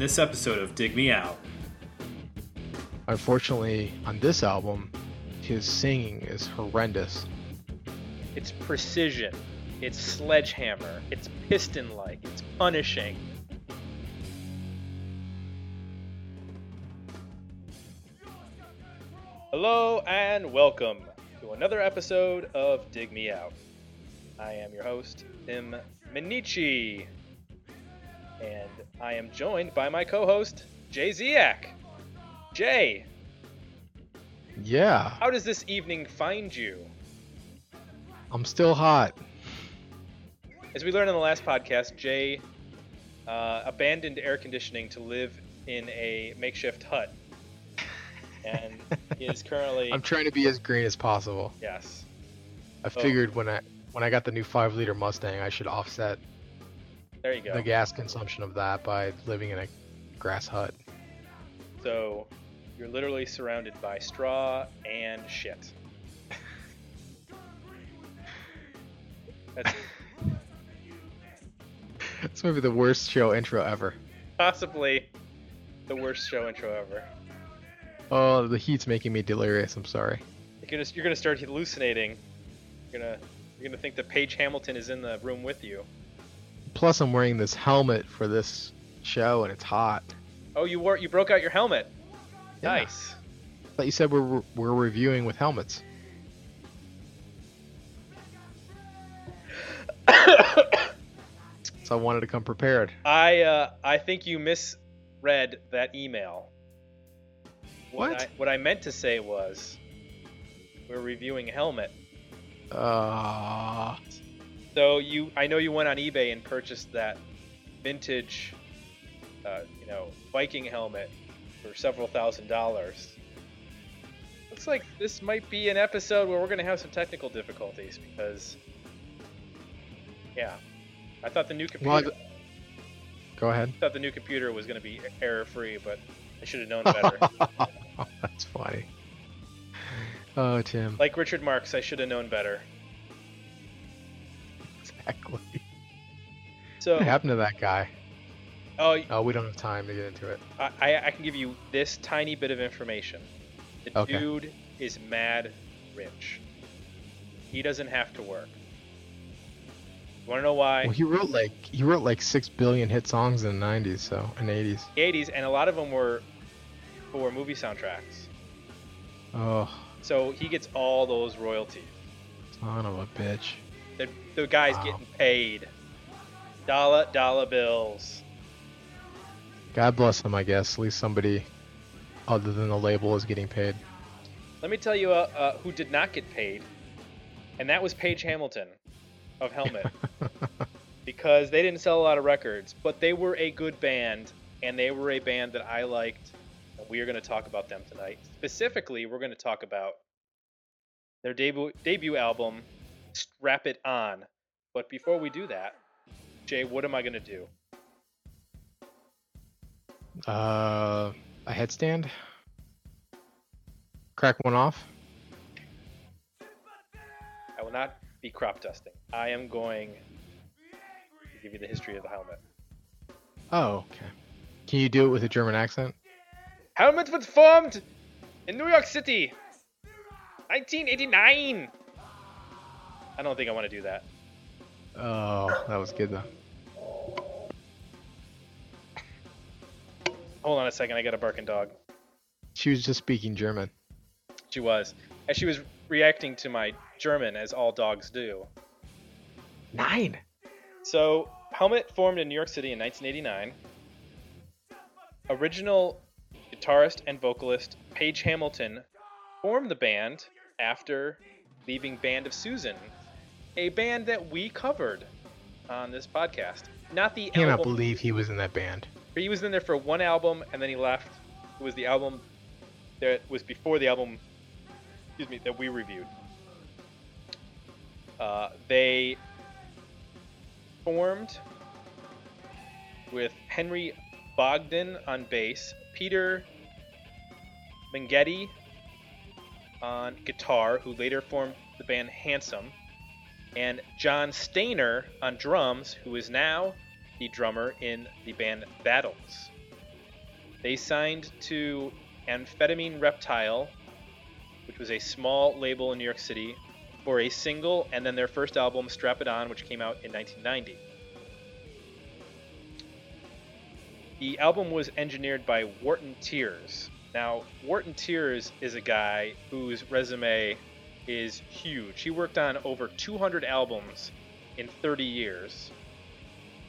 this episode of Dig Me Out. Unfortunately, on this album, his singing is horrendous. It's precision. It's sledgehammer. It's piston like. It's punishing. Hello and welcome to another episode of Dig Me Out. I am your host, Tim Minichi. And I am joined by my co host, Jay Ziak. Jay, Yeah, how does this evening find you? I'm still hot. As we learned in the last podcast, Jay uh, abandoned air conditioning to live in a makeshift hut. And he is currently. I'm trying to be as green as possible. yes. I figured when I when I got the new five liter Mustang, I should offset There you go. the gas consumption of that by living in a grass hut. So you're literally surrounded by straw and shit. That's This might be the worst show intro ever. possibly the worst show intro ever. Oh, the heat's making me delirious. I'm sorry. You're gonna you're gonna start hallucinating. You're gonna you're gonna think that Page Hamilton is in the room with you. Plus, I'm wearing this helmet for this show, and it's hot. Oh, you wore you broke out your helmet. Yeah. Nice. I thought you said we're we're reviewing with helmets. So I wanted to come prepared. I uh, I think you misread that email. What? I, what I meant to say was, we're reviewing Helmet. Uh, So you, I know you went on eBay and purchased that vintage, uh, you know, Viking helmet for several thousand dollars. Looks like this might be an episode where we're gonna have some technical difficulties because, yeah, I thought the new well, computer. I- go ahead. I thought the new computer was going to be error free, but I should have known better. That's funny. Oh, Tim. like Richard Marx, I should have known better. Exactly. So, What happened to that guy? oh, Oh, we don't have time to get into it. I, I I can give you this tiny bit of information. The Okay. dude is mad rich. He doesn't have to work. You want to know why? Well, he wrote like he wrote like six billion hit songs in the '90s, so in the '80s. The 80s, and a lot of them were for movie soundtracks. Oh, So he gets all those royalties. son of a bitch. The, guy's Wow. getting paid. Dollar, dollar bills. God bless them, I guess. At least somebody other than the label is getting paid. Let me tell you uh, uh, who did not get paid, and that was Page Hamilton of Helmet, because they didn't sell a lot of records, but they were a good band, and they were a band that I liked. And we are going to talk about them tonight. Specifically, we're going to talk about their debut debut album, Strap It On. But before we do that, Jay, what am I going to do? uh, a headstand. Crack one off. I will not be crop dusting. I am going to give you the history of the helmet. Oh, okay. Can you do it with a German accent? Helmet was formed in New York City, 1989. I don't think I want to do that. Oh, that was good though. Hold on a second, I got a barking dog. She was just speaking German. She was, as she was reacting to my German, as all dogs do. Nine. So, Helmet formed in New York City in 1989. Original guitarist and vocalist Page Hamilton formed the band after leaving Band of Susan, a band that we covered on this podcast. Not the I Cannot album. believe he was in that band. He was in there for one album and then he left. It was the album that was before the album, excuse me, that we reviewed. Uh, they formed with Henry Bogdan on bass, Peter Mengede on guitar, who later formed the band Handsome, and John Stanier on drums, who is now the drummer in the band Battles. They signed to Amphetamine Reptile, which was a small label in New York City, for a single and then their first album, Strap It On, which came out in 1990. The album was engineered by Wharton Tiers. Now, Wharton Tiers is a guy whose resume is huge. He worked on over 200 albums in 30 years.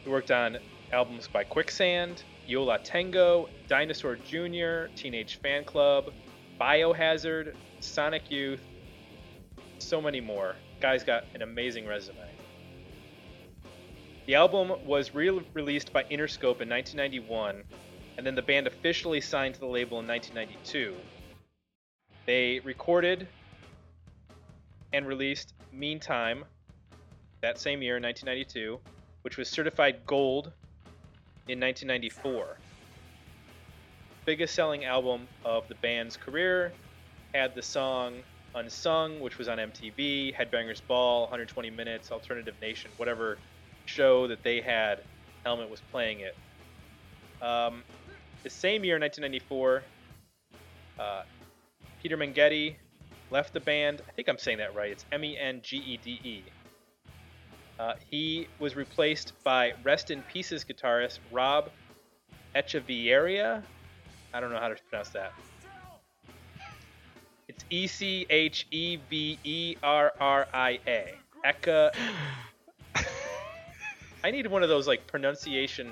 He worked on albums by Quicksand, Yo La Tengo, Dinosaur Jr., Teenage Fanclub, Biohazard, Sonic Youth, so many more. Guy's got an amazing resume. The album was re released by Interscope in 1991, and then the band officially signed to the label in 1992. They recorded and released Meantime that same year, 1992, which was certified gold in 1994. Biggest selling album of the band's career had the song Unsung, which was on MTV, Headbangers Ball, 120 Minutes, Alternative Nation, whatever show that they had, Helmet was playing it. Um, the same year, 1994, uh, Peter Mengede left the band. I think I'm saying that right. It's M E N G E D E. Uh, he was replaced by Rest in Pieces guitarist Rob Echeverria. I don't know how to pronounce that. It's E C H E V E R R I A. Eka. I need one of those like pronunciation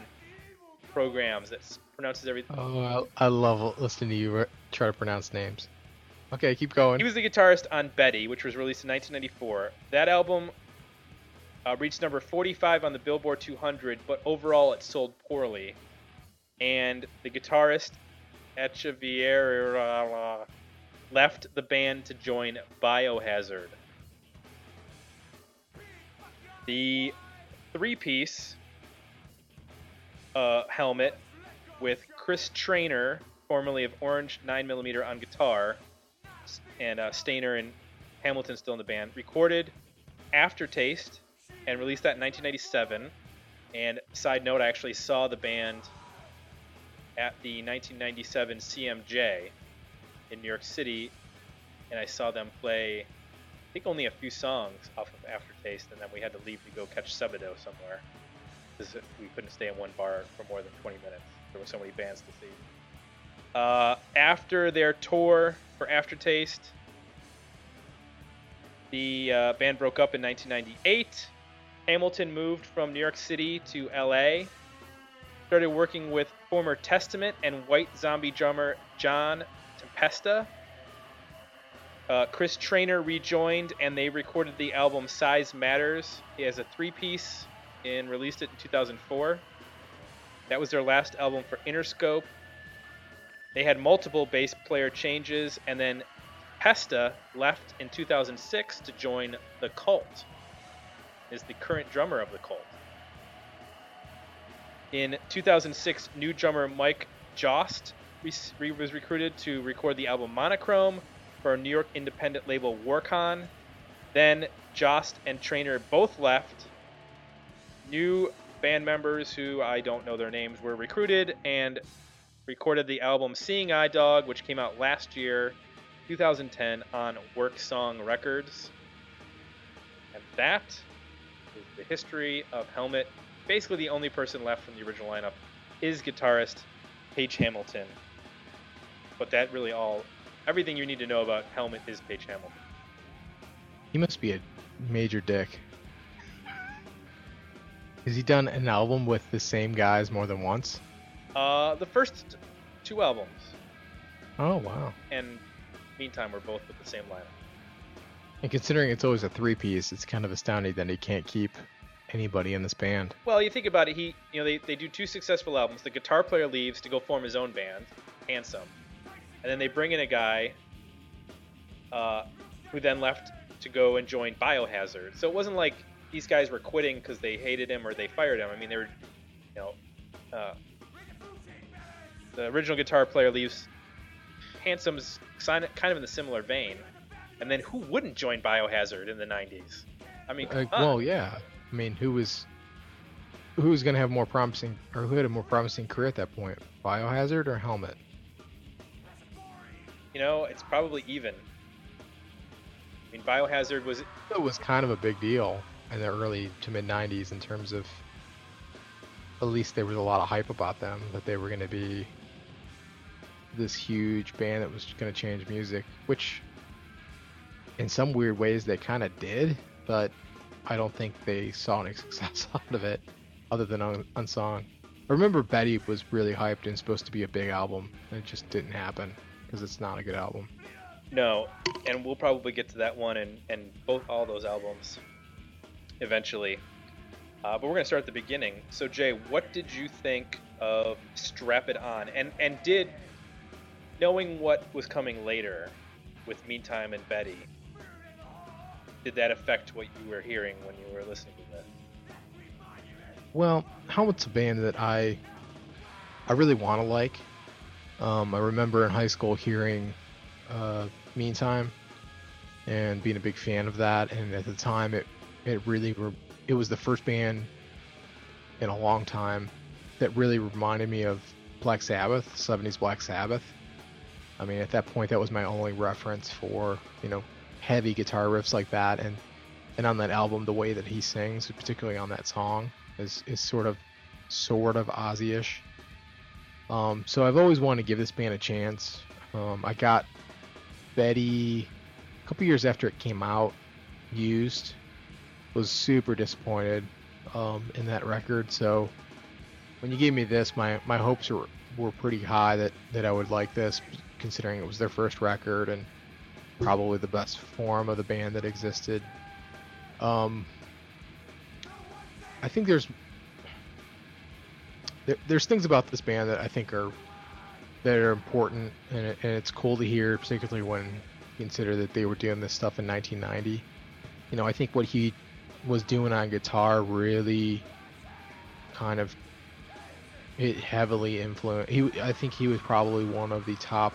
programs that pronounces everything. Oh, I, I love listening to you try to pronounce names. Okay, keep going. He was the guitarist on Betty, which was released in 1994. That album uh, reached number 45 on the Billboard 200, but overall it sold poorly. And the guitarist Echeverria left the band to join Biohazard. The three-piece uh, helmet with Chris Traynor, formerly of Orange 9mm on guitar, and uh, Stanier and Hamilton still in the band, recorded Aftertaste and released that in 1997. And side note, I actually saw the band at the 1997 CMJ in New York City, and I saw them play, I think only a few songs off of Aftertaste, and then we had to leave to go catch Sebadoh somewhere because we couldn't stay in one bar for more than 20 minutes. There were so many bands to see. Uh, after their tour for Aftertaste, the uh, band broke up in 1998. Hamilton moved from New York City to LA. Started working with former Testament and White Zombie drummer John Tempesta. Uh, Chris Traynor rejoined and they recorded the album Size Matters. He has a three piece and released it in 2004. That was their last album for Interscope. They had multiple bass player changes, and then Pesta left in 2006 to join the Cult. Is the current drummer of the Cult. In 2006, new drummer Mike Jost was recruited to record the album Monochrome for a New York independent label Warcon. Then Jost and Traynor both left. New band members who I don't know their names were recruited and recorded the album Seeing Eye Dog, which came out last year, 2010, on Work Song Records. And that is the history of Helmet. Basically, the only person left from the original lineup is guitarist Page Hamilton. But that really all, everything you need to know about Helmet is Page Hamilton. He must be a major dick. Has he done an album with the same guys more than once? Uh, the first two albums, Oh wow! and meantime, we're both with the same lineup. And considering it's always a three-piece, it's kind of astounding that he can't keep anybody in this band. Well, you think about it, he, you know, they, they do two successful albums. The guitar player leaves to go form his own band, Handsome, and then they bring in a guy uh, who then left to go and join Biohazard. So it wasn't like these guys were quitting because they hated him or they fired him. I mean, they were, you know, uh, the original guitar player leaves. Handsome's kind of in the similar vein, and then who wouldn't join Biohazard in the '90s? I mean, uh, on. well, yeah. I mean, who was who's going to have more promising, or who had a more promising career at that point? Biohazard or Helmet? You know, it's probably even. I mean, Biohazard was It was kind of a big deal in the early to mid '90s in terms of. At least there was a lot of hype about them that they were going to be this huge band that was going to change music, which in some weird ways they kind of did, but I don't think they saw any success out of it other than un- Unsung. I remember Betty was really hyped and supposed to be a big album, and it just didn't happen because it's not a good album. no, and we'll probably get to that one and and both all those albums eventually. Uh, but we're gonna start at the beginning. So Jay, what did you think of Strap It On? And and did knowing what was coming later with Meantime and Betty, did that affect what you were hearing when you were listening to that? Well, how Helmet's a band that I I really want to like. Um, I remember in high school hearing uh, Meantime and being a big fan of that, and at the time it it really re- it was the first band in a long time that really reminded me of Black Sabbath, 70s Black Sabbath. I mean, at that point, that was my only reference for you know heavy guitar riffs like that, and and on that album, the way that he sings, particularly on that song, is is sort of sort of Ozzy-ish. Um, so I've always wanted to give this band a chance. Um, I got Betty a couple years after it came out, used. Was super disappointed um, in that record. So when you gave me this, my my hopes were were pretty high that that I would like this, considering it was their first record and probably the best form of the band that existed. Um, I think there's there, there's things about this band that I think are that are important, and, it, and it's cool to hear, particularly when you consider that they were doing this stuff in 1990. You know, I think what he was doing on guitar really kind of it heavily influenced. He, I think he was probably one of the top,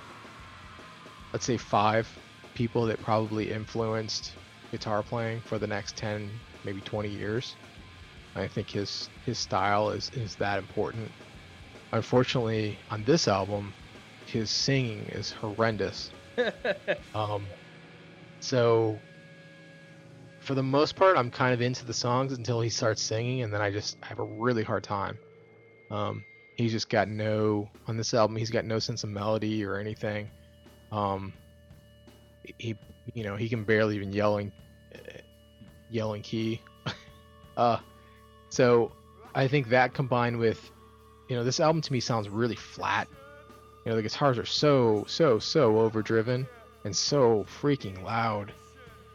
let's say, five people that probably influenced guitar playing for the next 10, maybe 20 years. I think his his style is is that important. Unfortunately, on this album, his singing is horrendous. Um, so for the most part, I'm kind of into the songs until he starts singing, and then I just have a really hard time. Um, he's just got no on this album. He's got no sense of melody or anything. Um, he, you know, he can barely even yelling, yelling key. uh, so I think that combined with, you know, this album to me sounds really flat. You know, the guitars are so, so, so overdriven and so freaking loud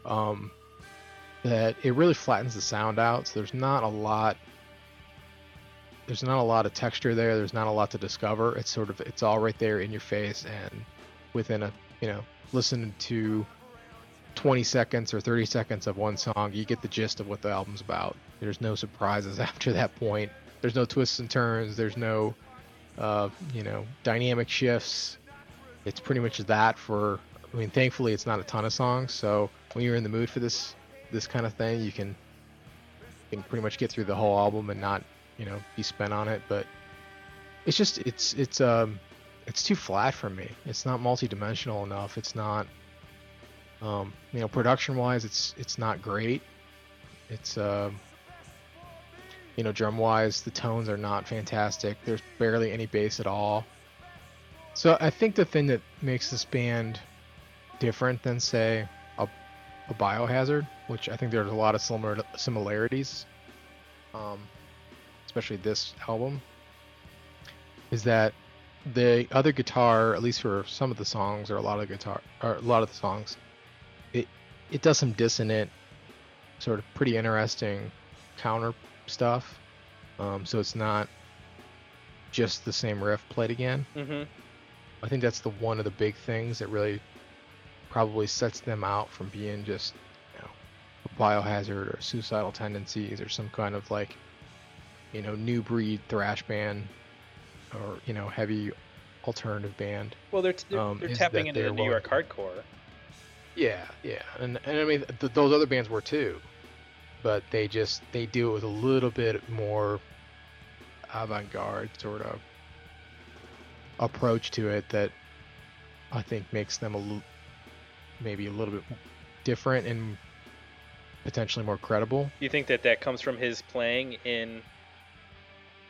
um, that it really flattens the sound out. So there's not a lot. There's not a lot of texture there. There's not a lot to discover. It's sort of it's all right there in your face and within a you know listening to 20 seconds or 30 seconds of one song, you get the gist of what the album's about. There's no surprises after that point. There's no twists and turns. There's no, uh, you know, dynamic shifts. It's pretty much that for. I mean, thankfully, it's not a ton of songs. So when you're in the mood for this this kind of thing, you can you can pretty much get through the whole album and not, you know, be spent on it. But it's just it's it's um it's too flat for me. It's not multi-dimensional enough. It's not um, you know, production-wise, it's it's not great. It's uh, you know, drum-wise, the tones are not fantastic. There's barely any bass at all. So I think the thing that makes this band different than say a, a Biohazard, which I think there's a lot of similar similarities, um, especially this album, is that the other guitar, at least for some of the songs or a lot of guitar or a lot of the songs, it it does some dissonant, sort of pretty interesting counter stuff. Um, so it's not just the same riff played again. hmm I think that's the one of the big things that really probably sets them out from being just you know a biohazard or suicidal tendencies or some kind of like you know new breed thrash band or you know heavy alternative band. Well, they're they're, Um, they're tapping into the they're New York hardcore. Yeah, yeah, and and I mean th- those other bands were too, but they just they do it with a little bit more avant-garde sort of approach to it that I think makes them a l- maybe a little bit different and potentially more credible. Do you think that that comes from his playing in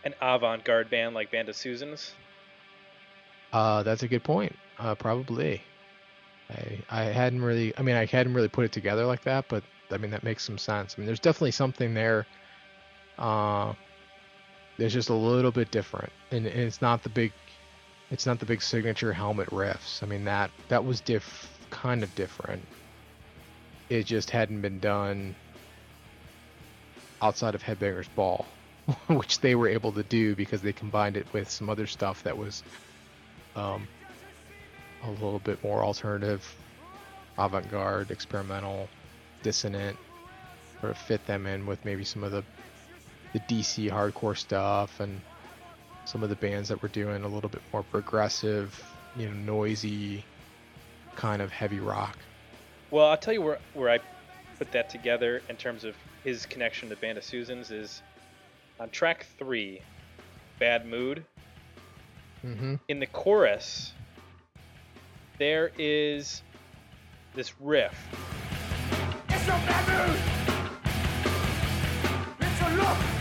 an avant-garde band like Band of Susans? Uh, that's a good point. Uh, probably. I I hadn't really. I mean, I hadn't really put it together like that, but I mean that makes some sense. I mean, there's definitely something there. Uh, there's just a little bit different, and, and it's not the big, it's not the big signature helmet riffs. I mean that that was diff kind of different. It just hadn't been done outside of Headbangers Ball, which they were able to do because they combined it with some other stuff that was um, a little bit more alternative, avant-garde, experimental, dissonant, sort of fit them in with maybe some of the the DC hardcore stuff and some of the bands that were doing a little bit more progressive, you know, noisy kind of heavy rock. Well, I'll tell you where where I put that together in terms of his connection to Band of Susans is on track three, Bad Mood. Mm-hmm. In the chorus, there is this riff. It's a bad mood. It's a look.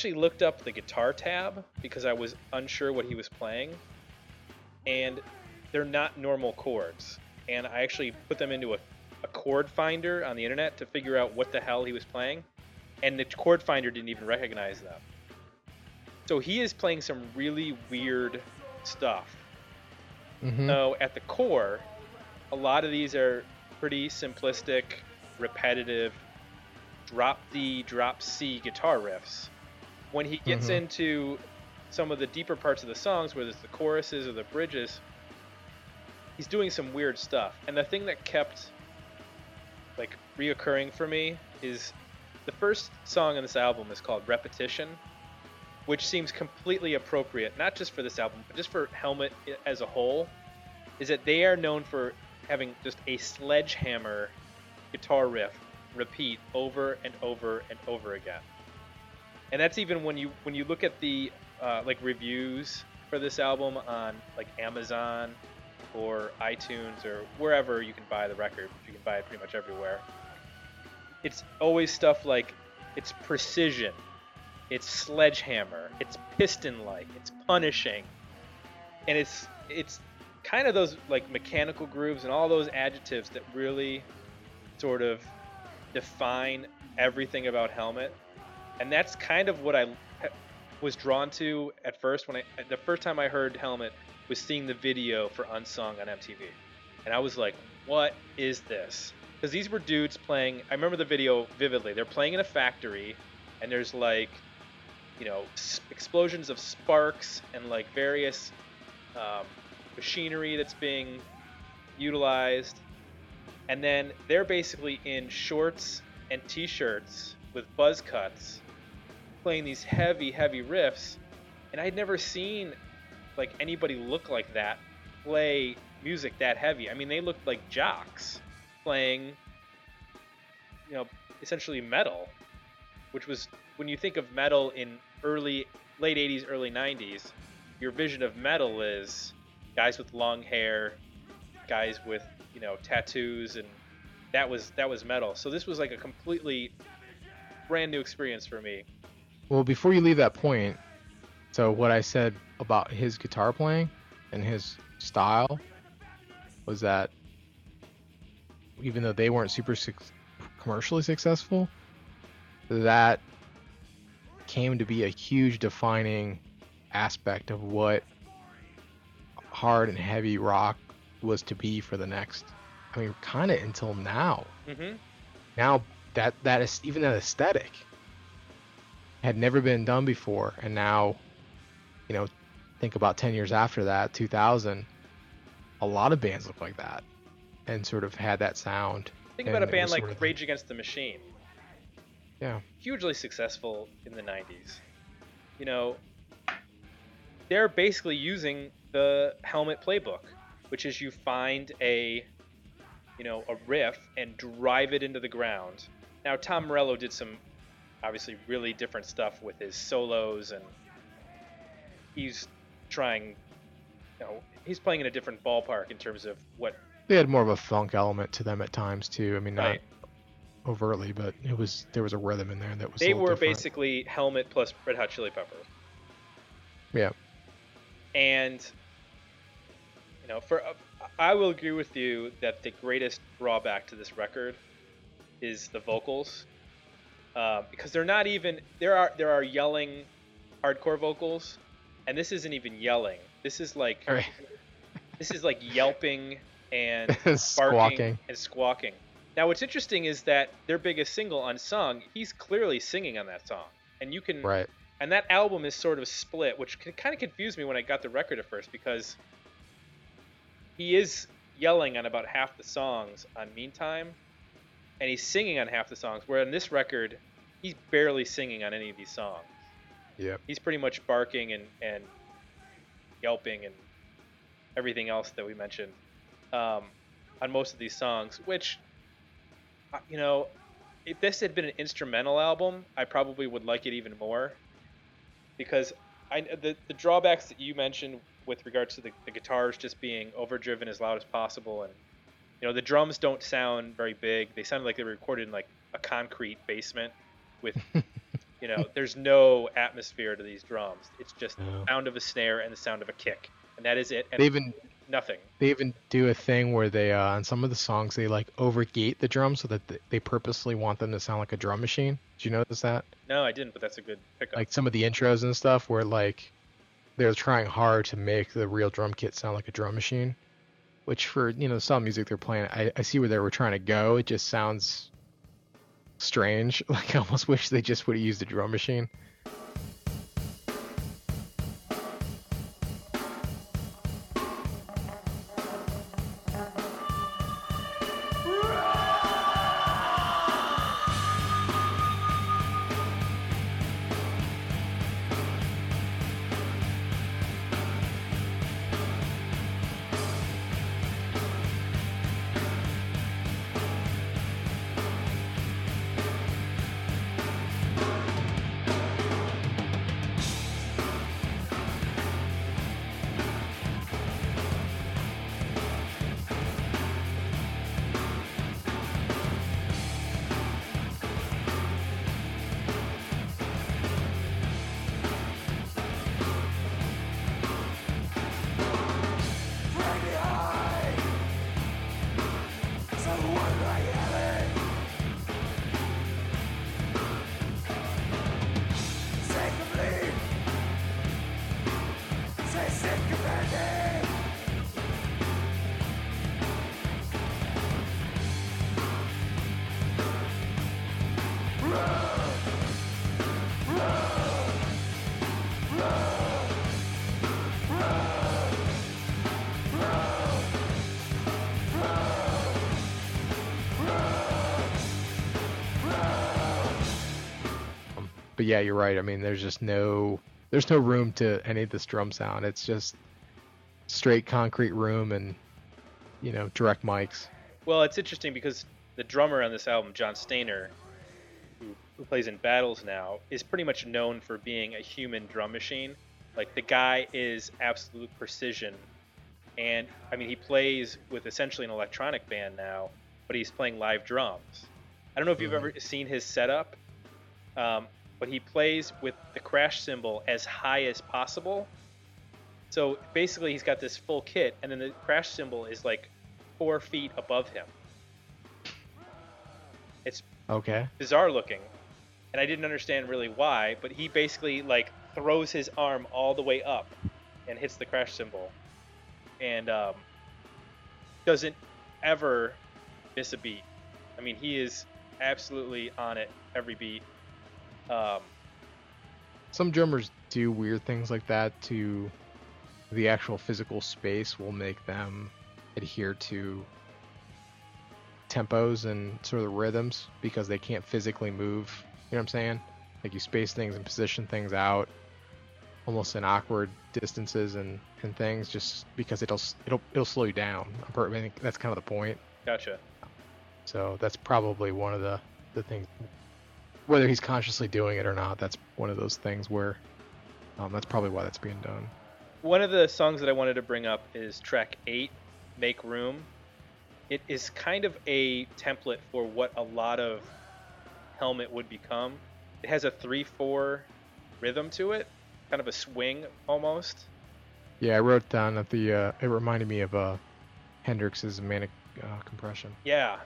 Actually looked up the guitar tab because I was unsure what he was playing. And they're not normal chords. And I actually put them into a, a chord finder on the internet to figure out what the hell he was playing. And the chord finder didn't even recognize them. So he is playing some really weird stuff. Mm-hmm. So at the core, a lot of these are pretty simplistic, repetitive, drop D, drop C guitar riffs. When he gets Mhm. into some of the deeper parts of the songs, whether it's the choruses or the bridges, he's doing some weird stuff. And the thing that kept like reoccurring for me is the first song on this album is called Repetition, which seems completely appropriate, not just for this album, but just for Helmet as a whole, is that they are known for having just a sledgehammer guitar riff repeat over and over and over again. And that's even when you when you look at the uh, like reviews for this album on like Amazon or iTunes or wherever you can buy the record, you can buy it pretty much everywhere. It's always stuff like it's precision, it's sledgehammer, it's piston-like, it's punishing, and it's it's kind of those like mechanical grooves and all those adjectives that really sort of define everything about Helmet, and that's kind of what I was drawn to at first when I the first time I heard Helmet was seeing the video for Unsung on MTV, and I was like, "What is this?" Because these were dudes playing. I remember the video vividly. They're playing in a factory, and there's like, you know, explosions of sparks and like various um, machinery that's being utilized, and then they're basically in shorts and t-shirts with buzz cuts, playing these heavy, heavy riffs, and I'd never seen like anybody look like that play music that heavy. I mean, they looked like jocks playing, you know, essentially metal, which was when you think of metal in early, late 80s, early 90s, your vision of metal is guys with long hair, guys with, you know, tattoos and that was that was metal. So this was like a completely brand new experience for me. Well, before you leave that point, so what I said about his guitar playing and his style was that even though they weren't super suc commercially successful, that came to be a huge defining aspect of what hard and heavy rock was to be for the next I mean kind of until now. Hmm now that that is even that aesthetic had never been done before and now you know think about 10 years after that 2000 a lot of bands look like that and sort of had that sound Think about a band like sort of Rage Against the Machine. Yeah. Hugely successful in the 90s. You know, they're basically using the Helmet playbook, which is you find a, you know, a riff and drive it into the ground. Now Tom Morello did some, obviously, really different stuff with his solos, and he's trying, you know, he's playing in a different ballpark in terms of what They had more of a funk element to them at times too. I mean, not Right. overtly, but it was there was a rhythm in there that was. they were different. basically Helmet plus Red Hot Chili Peppers. Yeah. And you know, for uh, I will agree with you that the greatest drawback to this record is the vocals, uh, because they're not even there are there are yelling hardcore vocals, and this isn't even yelling. This is like right. this is like yelping and barking Squawking. and squawking. Now, what's interesting is that their biggest single, Unsung, he's clearly singing on that song, and you can Right. and that album is sort of split, which kind of confused me when I got the record at first because he is yelling on about half the songs on Meantime, and he's singing on half the songs. Where on this record, he's barely singing on any of these songs. Yep. He's pretty much barking and, and yelping and everything else that we mentioned um, on most of these songs. Which, uh, you know, if this had been an instrumental album, I probably would like it even more because I the, the drawbacks that you mentioned with regards to the, the guitars just being overdriven as loud as possible and you know the drums don't sound very big they sound like they were recorded in like a concrete basement with you know there's no atmosphere to these drums it's just the sound of a snare and the sound of a kick and that is it and They even nothing they even do a thing where they uh, on some of the songs they like overgate the drums so that they purposely want them to sound like a drum machine. Did you notice that? no i didn't but that's a good pickup Like some of the intros and stuff where like they're trying hard to make the real drum kit sound like a drum machine. Which for you know some music they're playing, I, I see where they were trying to go. It just sounds strange. Like I almost wish they just would have used a drum machine. But yeah, you're right. I mean, there's just no there's no room to any of this drum sound. It's just straight concrete room and you know direct mics. Well, it's interesting because the drummer on this album, John Stanier, who, who plays in Battles now, is pretty much known for being a human drum machine. Like the guy is absolute precision, and I mean he plays with essentially an electronic band now, but he's playing live drums. I don't know if you've Mhm. ever seen his setup, um, but he plays with the crash cymbal as high as possible. So basically, he's got this full kit, and then the crash cymbal is like four feet above him. It's Okay. bizarre looking, and I didn't understand really why. But he basically like throws his arm all the way up and hits the crash cymbal, and um, doesn't ever miss a beat. I mean, he is absolutely on it every beat. Um, Some drummers do weird things like that to the actual physical space will make them adhere to tempos and sort of the rhythms because they can't physically move. You know what I'm saying? Like you space things and position things out almost in awkward distances and, and things just because it'll it'll it'll slow you down. I think that's kind of the point. Gotcha. So that's probably one of the the things. Whether he's consciously doing it or not, that's one of those things where um, that's probably why that's being done. One of the songs that I wanted to bring up is track eight, "Make Room." It is kind of a template for what a lot of Helmet would become. It has a three-four rhythm to it, kind of a swing almost. Yeah, I wrote down that the uh, it reminded me of uh, Hendrix's manic uh, compression. Yeah,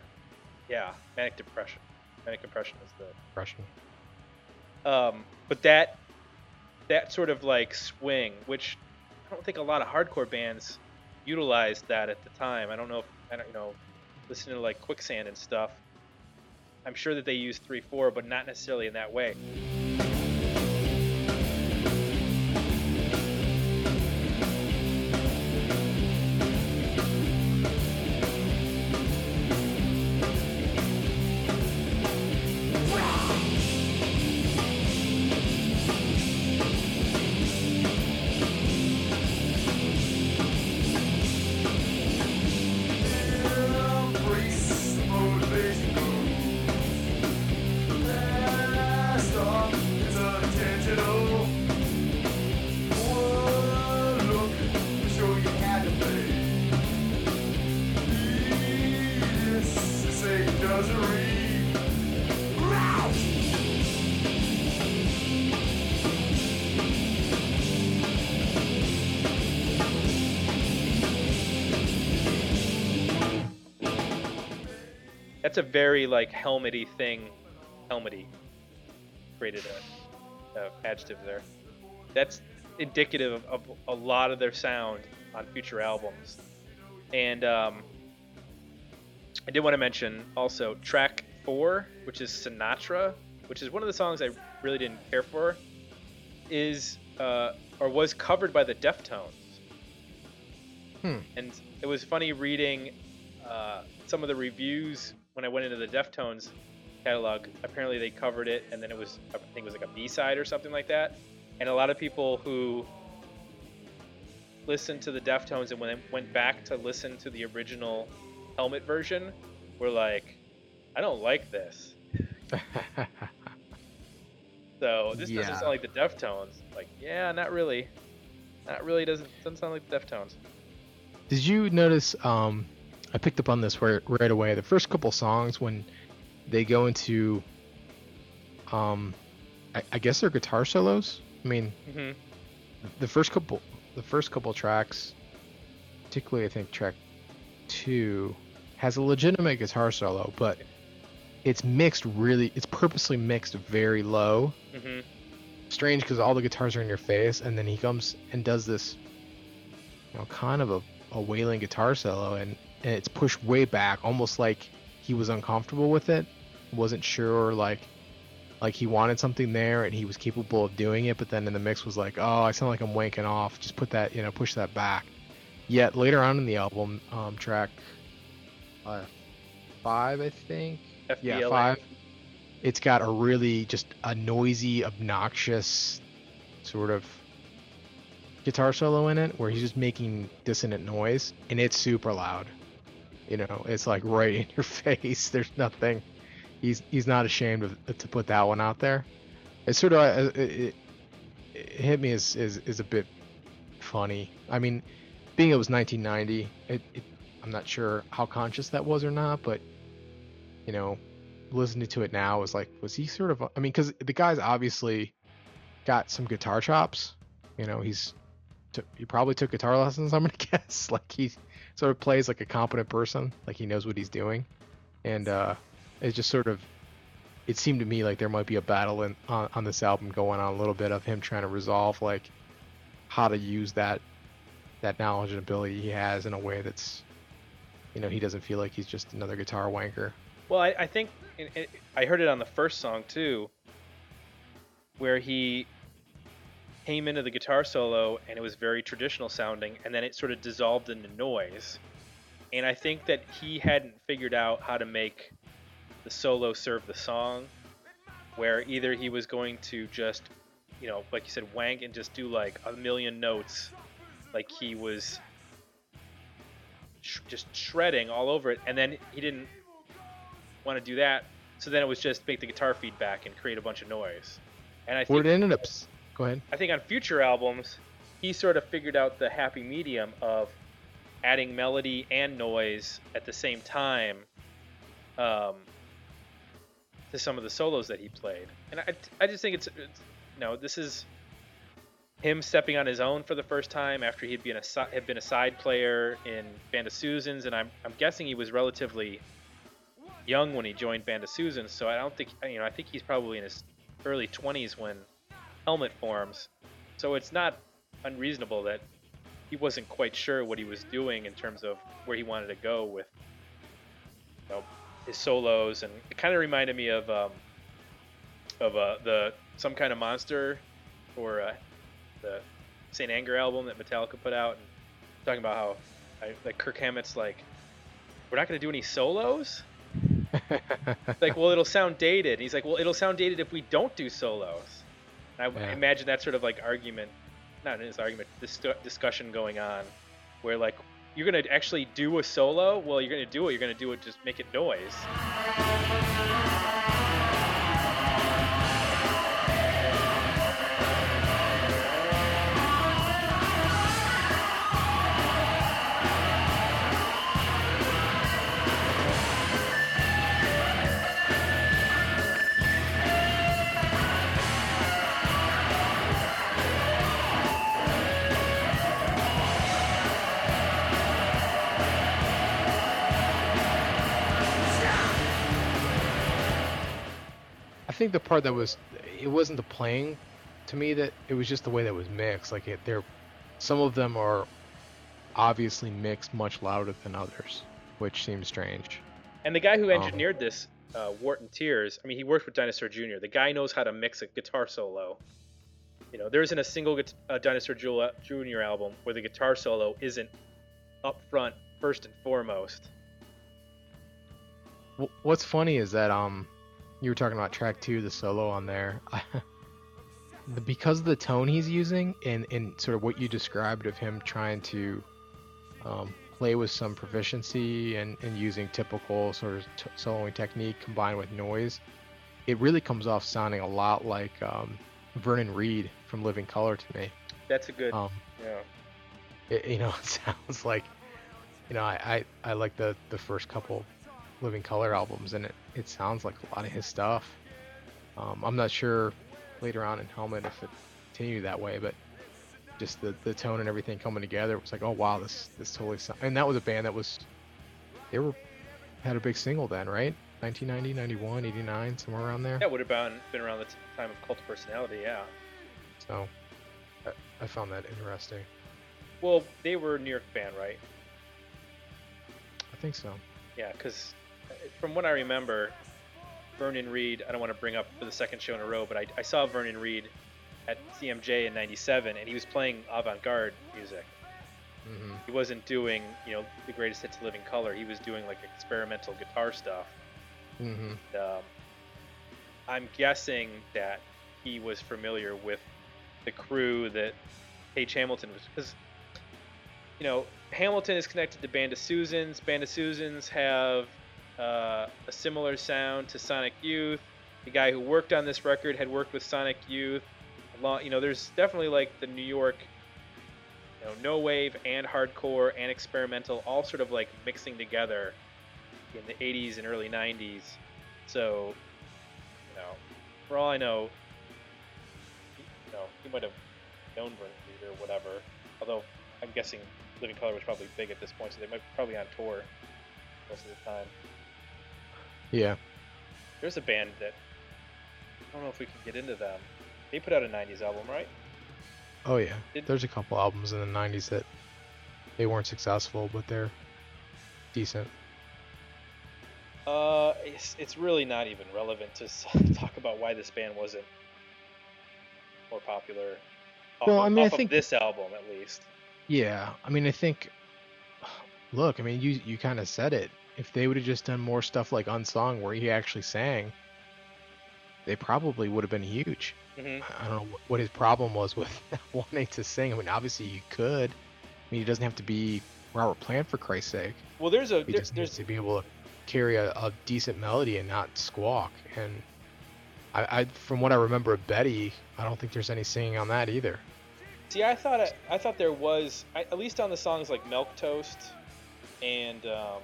yeah, manic depression. Manic is the Compression. um, but that that sort of like swing, which I don't think a lot of hardcore bands utilized that at the time. I don't know if I don't you know listening to like Quicksand and stuff. I'm sure that they used three four, but not necessarily in that way. That's a very like helmety thing. Helmety. Created a, a adjective there. That's indicative of, of a lot of their sound on future albums. And um, I did want to mention also track four, which is Sinatra, which is one of the songs I really didn't care for, is uh, or was covered by the Deftones. Hmm. And it was funny reading uh, some of the reviews when I went into the Deftones catalog. Apparently, they covered it, and then it was I think it was like a B side or something like that. And a lot of people who listened to the Deftones and when they went back to listen to the original Helmet version, were like, "I don't like this." So this doesn't sound like the Deftones. Like, yeah, not really. Not really. Doesn't doesn't sound like the Deftones. Did you notice? Um, I picked up on this right, right away. The first couple songs when they go into, um, I, I guess they're guitar solos. I mean, hmm the first couple, the first couple tracks, particularly I think track two, has a legitimate guitar solo, but it's mixed really. It's purposely mixed very low. hmm strange because all the guitars are in your face, and then he comes and does this, you know, kind of a, a wailing guitar solo, and, and it's pushed way back, almost like he was uncomfortable with it, wasn't sure, like, like he wanted something there, and he was capable of doing it, but then in the mix was like, oh, I sound like I'm wanking off, just put that, you know, push that back. Yet later on in the album, um, track uh, five, I think, yeah, five. It's got a really just a noisy, obnoxious sort of guitar solo in it where he's just making dissonant noise and it's super loud. You know, it's like right in your face. There's nothing. He's he's not ashamed of to put that one out there. It's sort of uh, it, it, it hit me as is is a bit funny. I mean, being it was 1990, it, it I'm not sure how conscious that was or not, but you know, listening to it now was like, was he sort of? I mean, because the guy's obviously got some guitar chops. You know, he's took, he probably took guitar lessons. I'm gonna guess. Like he sort of plays like a competent person, like he knows what he's doing, and uh, it just sort of. It seemed to me like there might be a battle in, on, on this album going on a little bit of him trying to resolve like how to use that that knowledge and ability he has in a way that's you know he doesn't feel like he's just another guitar wanker Well, I, I think it, it, I heard it on the first song too, where he came into the guitar solo and it was very traditional sounding, and then it sort of dissolved into noise. and I think that he hadn't figured out how to make the solo serve the song, where either he was going to just, you know, like you said, wank and just do like a million notes, like he was sh- just shredding all over it, and then he didn't want to do that, so then it was just make the guitar feedback and create a bunch of noise. And I think it ended up. Go ahead. I think on future albums, he sort of figured out the happy medium of adding melody and noise at the same time um, to some of the solos that he played. And I, I just think it's, it's this is him stepping on his own for the first time after he'd been a had been a side player in Band of Susans, and I'm I'm guessing he was relatively young when he joined Band of Susans, so I don't think you know I think he's probably in his early 20s when Helmet forms. So it's not unreasonable that he wasn't quite sure what he was doing in terms of where he wanted to go with you know, his solos, and it kind of reminded me of um, of uh, the some kind of monster or uh, the Saint Anger album that Metallica put out, and talking about how I, like Kirk Hammett's like, we're not going to do any solos. like, well, it'll sound dated. He's like, well, it'll sound dated if we don't do solos. I Yeah. imagine that sort of like argument, not this argument, this discussion going on, where like you're gonna actually do a solo. Well, you're gonna do it. You're gonna do it. Just make it noise. Think the part that was it wasn't the playing to me that it was just the way that was mixed. Like it, there, some of them are obviously mixed much louder than others, which seems strange. And the guy who Um, engineered this, uh, Wharton Tiers, I mean, he worked with Dinosaur Jr. The guy knows how to mix a guitar solo. You know, there isn't a single uh, Dinosaur Jr. album where the guitar solo isn't up front, first and foremost. What's funny is that um, you were talking about track two, the solo on there. because of the tone he's using and and sort of what you described of him trying to um, play with some proficiency and, and using typical sort of t- soloing technique combined with noise, it really comes off sounding a lot like um, Vernon Reid from Living Colour to me. That's a good, Um, yeah. it, you know, it sounds like, you know, I, I, I like the, the first couple Living Colour albums, and it, it sounds like a lot of his stuff. Um, I'm not sure later on in Helmet if it continued that way, but just the, the tone and everything coming together it was like, oh wow, this this totally sounds. And that was a band that was, they were had a big single then, right? 1990, 91, 89, somewhere around there. That would have been, been around the t- time of Cult of Personality, yeah. So I, I found that interesting. Well, they were a New York band, right? I think so. Yeah, because from what I remember, Vernon Reid, I don't want to bring up for the second show in a row, but I, I saw Vernon Reid at CMJ in 97, and he was playing avant garde music. hmm He wasn't doing, you know, the greatest hits of Living Colour. He was doing like experimental guitar stuff. hmm Um, I'm guessing that he was familiar with the crew that Page Hamilton was, because, you know, Hamilton is connected to Band of Susans. Band of Susans have uh, a similar sound to Sonic Youth. The guy who worked on this record had worked with Sonic Youth. You know, there's definitely like the New York, you know, no wave and hardcore and experimental, all sort of like mixing together in the 80s and early 90s. So, you know, for all I know, you know, he might have known Reid or whatever. Although I'm guessing Living Colour was probably big at this point, so they might probably on tour most of the time. Yeah. There's a band that I don't know if we can get into them. They put out a '90s album, right? Oh yeah. Did- There's a couple albums in the '90s that they weren't successful, but they're decent. Uh, it's, it's really not even relevant to talk about why this band wasn't more popular. Off Well, I mean, I think- this album at least. Yeah. I mean, I think look, I mean, you you kind of said it. If they would have just done more stuff like Unsung, where he actually sang, they probably would have been huge. hmm I don't know what his problem was with wanting to sing. I mean, obviously you could. I mean, he doesn't have to be Robert Plant for Christ's sake. Well, there's a He there, just needs there's to be able to carry a, a decent melody and not squawk. And I, I, from what I remember of Betty, I don't think there's any singing on that either. See, I thought I, I thought there was I, at least on the songs like Milquetoast and um,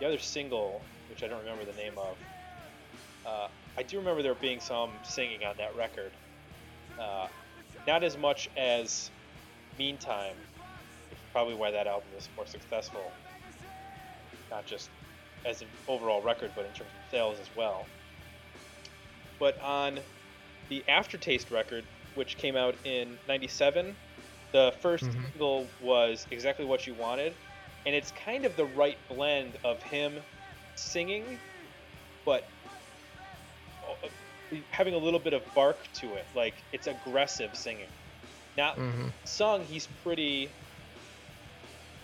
the other single, which I don't remember the name of. Uh, I do remember there being some singing on that record. Uh, not as much as Meantime, which is probably why that album is more successful. Not just as an overall record, but in terms of sales as well. But on the Aftertaste record, which came out in 97, the 1st Mhm. single was Exactly What You Wanted. And it's kind of the right blend of him singing, but uh, having a little bit of bark to it. Like, it's aggressive singing. Not hmm sung, he's pretty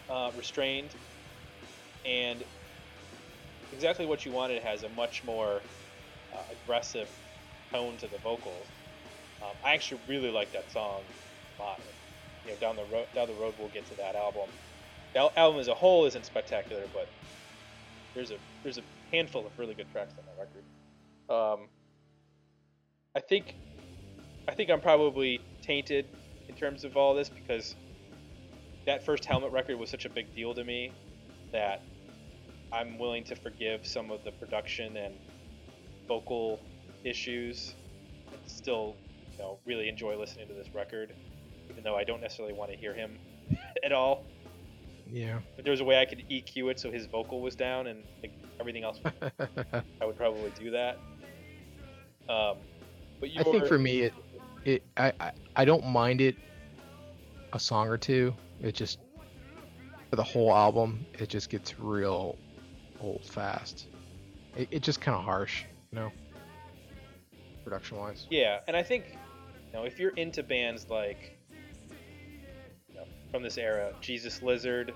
uh, restrained, and exactly what you wanted has a much more uh, aggressive tone to the vocals. Um, I actually really like that song a lot. You know, down the road, down the road, we'll get to that album. The album as a whole isn't spectacular, but there's a there's a handful of really good tracks on that record. Um, I think I think I'm probably tainted in terms of all this because that first Helmet record was such a big deal to me that I'm willing to forgive some of the production and vocal issues and still, you know, really enjoy listening to this record, even though I don't necessarily want to hear him at all. Yeah. If there was a way I could EQ it so his vocal was down and like, everything else, I would probably do that. Um, but you I think for me, it, it, I, I, I don't mind it. A song or two. It just for the whole album, it just gets real old fast. It, it just kind of harsh, you know, production wise. Yeah, and I think you know if you're into bands like from this era, Jesus Lizard,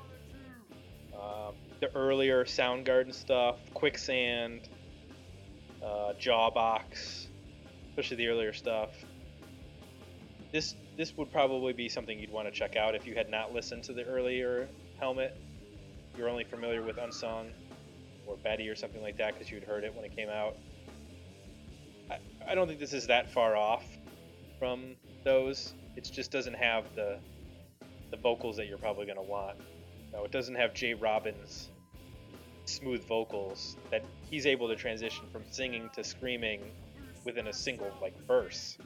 um, the earlier Soundgarden stuff, Quicksand, uh, Jawbox, especially the earlier stuff. This this would probably be something you'd want to check out if you had not listened to the earlier Helmet. You're only familiar with Unsung or Betty or something like that because you'd heard it when it came out. I, I don't think this is that far off from those. It just doesn't have the the vocals that you're probably going to want. No, it doesn't have J. Robbins' smooth vocals that he's able to transition from singing to screaming within a single like verse,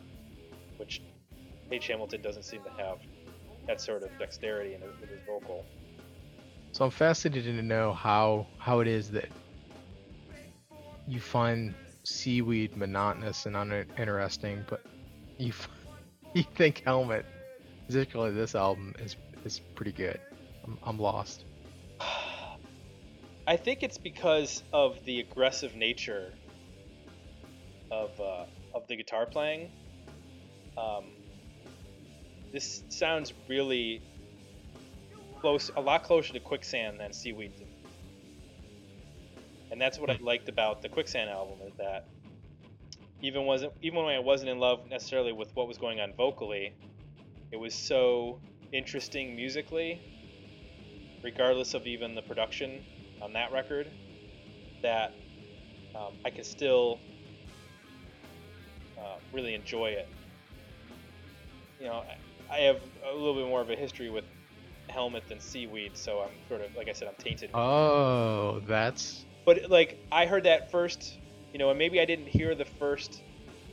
which H. Hamilton doesn't seem to have that sort of dexterity in his, with his vocal. So I'm fascinated to know how how it is that you find seaweed monotonous and uninteresting, but you you think Helmet, particularly this album, is is pretty good. I'm, I'm lost. I think it's because of the aggressive nature of uh, of the guitar playing. Um, this sounds really close, a lot closer to Quicksand than Seaweed. And that's what I liked about the Quicksand album is that even wasn't even when I wasn't in love necessarily with what was going on vocally, it was so interesting musically, regardless of even the production on that record, that um, I can still uh, really enjoy it. You know, I, I have a little bit more of a history with Helmet than Seaweed, so I'm sort of like I said, I'm tainted. Oh, that's But like I heard that first, you know, and maybe I didn't hear the first,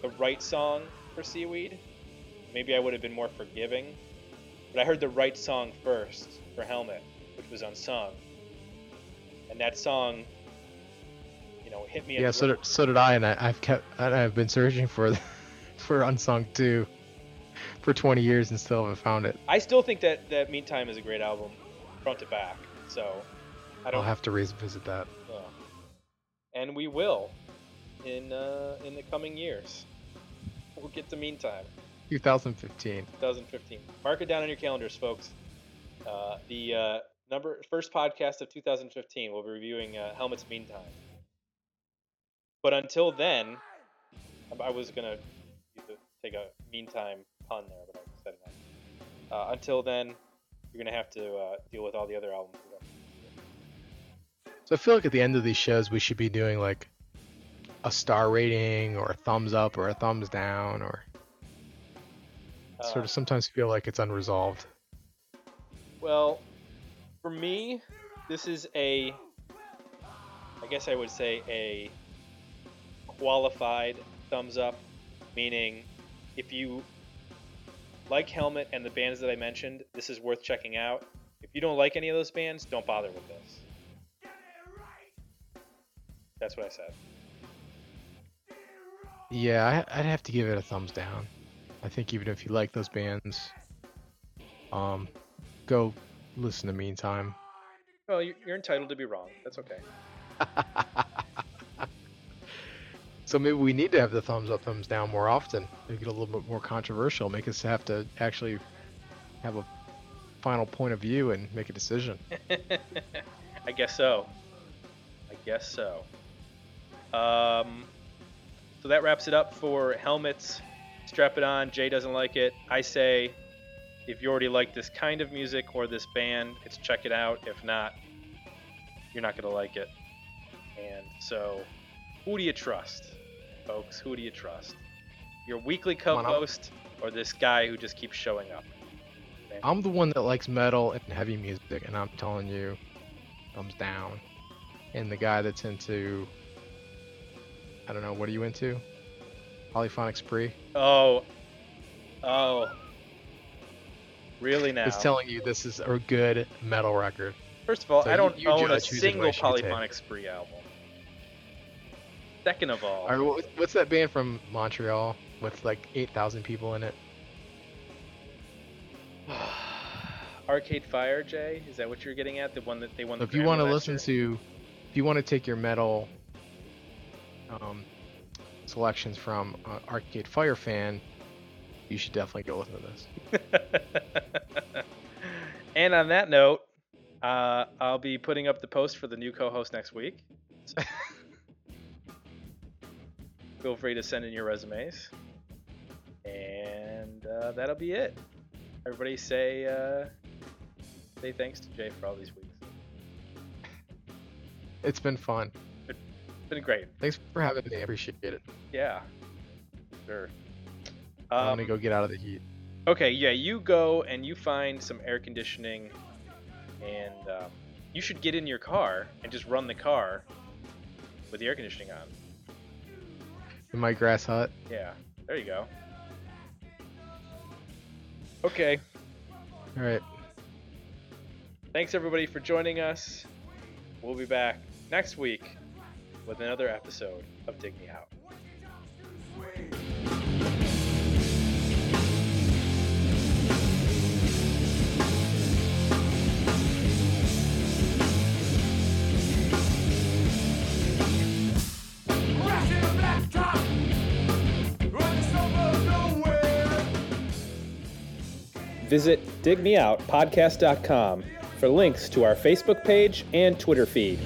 the right song for Seaweed. Maybe I would have been more forgiving. But I heard the right song first for Helmet, which was unsung. And that song, you know, hit me. yeah. So did, so did I, and I, I've kept and I've been searching for for Unsung 2 for 20 years and still haven't found it. I still think that that Meantime is a great album, front to back. So I I'll don't. have to revisit that. yeah. And we will, in uh, in the coming years. We'll get to Meantime. 2015. 2015. Mark it down on your calendars, folks. Uh, the uh, number first podcast of 2015. We'll be reviewing uh, Helmets Meantime. But until then, I- was gonna take a meantime pun there, but I said it not. Uh, until then, you're gonna have to uh, deal with all the other albums. So I feel like at the end of these shows we should be doing like a star rating or a thumbs up or a thumbs down or sort Uh, of sometimes feel like it's unresolved. Well, for me, this is a, I guess I would say a qualified thumbs up, meaning if you like Helmet and the bands that I mentioned, this is worth checking out. If you don't like any of those bands, don't bother with this. That's what I said. Yeah, I'd have to give it a thumbs down. I think even if you like those bands, um, go listen to Meantime. Well, you- you're entitled to be wrong. That's okay. so maybe we need to have the thumbs up, thumbs down more often. Make it a little bit more controversial. Make us have to actually have a final point of view and make a decision. I guess so. I guess so. Um, so that wraps it up for helmets. Strap it on. Jay doesn't like it. I say, if you already like this kind of music or this band, it's check it out. If not, you're not gonna like it. And so, who do you trust, folks? Who do you trust? Your weekly co-host or this guy who just keeps showing up? I'm the one that likes metal and heavy music, and I'm telling you, thumbs down. And the guy that's into, I don't know, what are you into? Polyphonic Spree Oh, oh, really now? is telling you this is a good metal record. First of all, So I don't you own a single you. Polyphonic Spree album. Second of all, Or what- what's that band from Montreal with like 8,000 people in it? Arcade Fire, Jay, is that what you're getting at? The one that they won. So the if you want to listen year? to, if you want to take your metal um, selections from uh, Arcade Fire fan, you should definitely go listen to this. and on that note, uh, I'll be putting up the post for the new co-host next week. So Feel free to send in your resumes, and uh, that'll be it. Everybody say uh, say thanks to Jay for all these weeks. It's been fun. Been great. Thanks for having me. I appreciate it. Yeah, sure. I'm Um, gonna go get out of the heat. Okay, yeah, you go and you find some air conditioning, and um, you should get in your car and just run the car with the air conditioning on. In my grass hut. Yeah, there you go. Okay, All right. thanks everybody for joining us. We'll be back next week with another episode of Dig Me Out. Visit digmeoutpodcast.com for links to our Facebook page and Twitter feed.